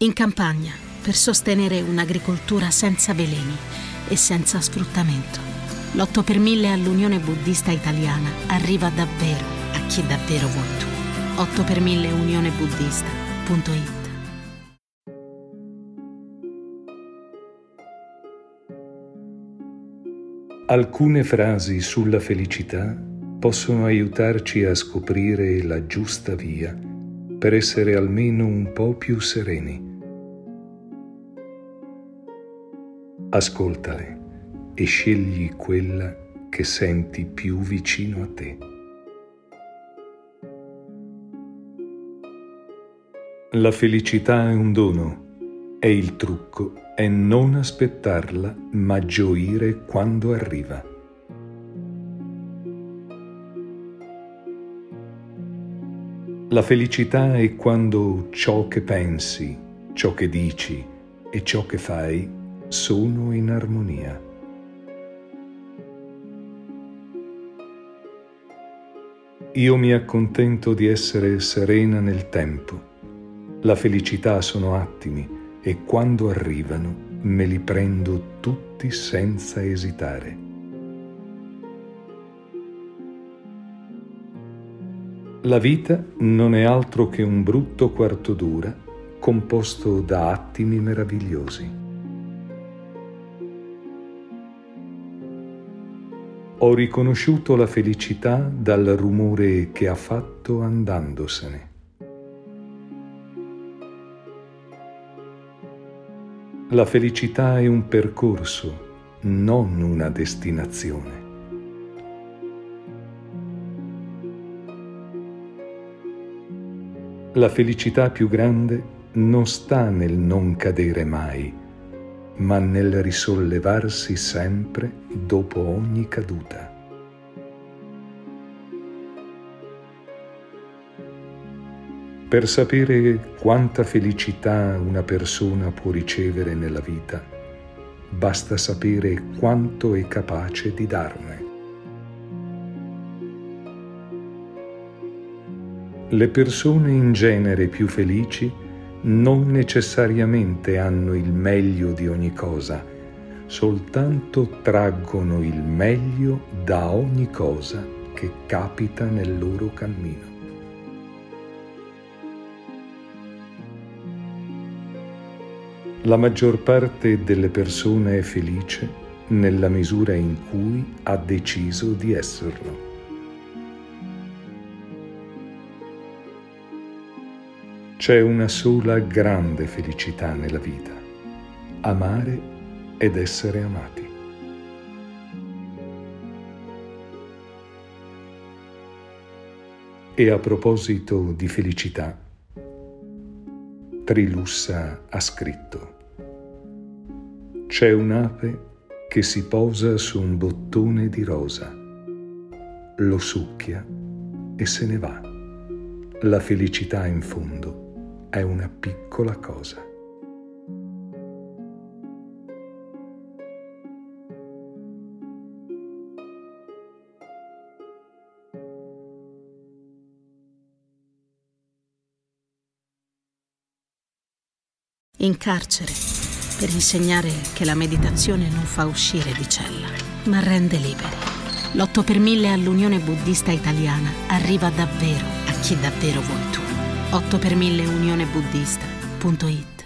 In campagna, per sostenere un'agricoltura senza veleni e senza sfruttamento. L'8 per 1000 all'Unione Buddista Italiana arriva davvero a chi davvero vuoi tu. 8 per 1000 unionebuddista.it Alcune frasi sulla felicità possono aiutarci a scoprire la giusta via per essere almeno un po' più sereni. Ascoltale e scegli quella che senti più vicino a te. La felicità è un dono e il trucco è non aspettarla ma gioire quando arriva. La felicità è quando ciò che pensi, ciò che dici e ciò che fai sono in armonia. Io mi accontento di essere serena nel tempo. La felicità sono attimi e quando arrivano me li prendo tutti senza esitare. La vita non è altro che un brutto quarto d'ora composto da attimi meravigliosi. Ho riconosciuto la felicità dal rumore che ha fatto andandosene. La felicità è un percorso, non una destinazione. La felicità più grande non sta nel non cadere mai, ma nel risollevarsi sempre dopo ogni caduta. Per sapere quanta felicità una persona può ricevere nella vita, basta sapere quanto è capace di darne. Le persone in genere più felici non necessariamente hanno il meglio di ogni cosa, soltanto traggono il meglio da ogni cosa che capita nel loro cammino. La maggior parte delle persone è felice nella misura in cui ha deciso di esserlo. C'è una sola grande felicità nella vita, amare ed essere amati. E a proposito di felicità, Trilussa ha scritto, c'è un'ape che si posa su un bottone di rosa, lo succhia e se ne va. La felicità in fondo è una piccola cosa. In carcere, per insegnare che la meditazione non fa uscire di cella, ma rende liberi. L'8 per 1000 all'Unione Buddista Italiana arriva davvero a chi davvero vuoi tu. 8 per 1000 unionebuddista.it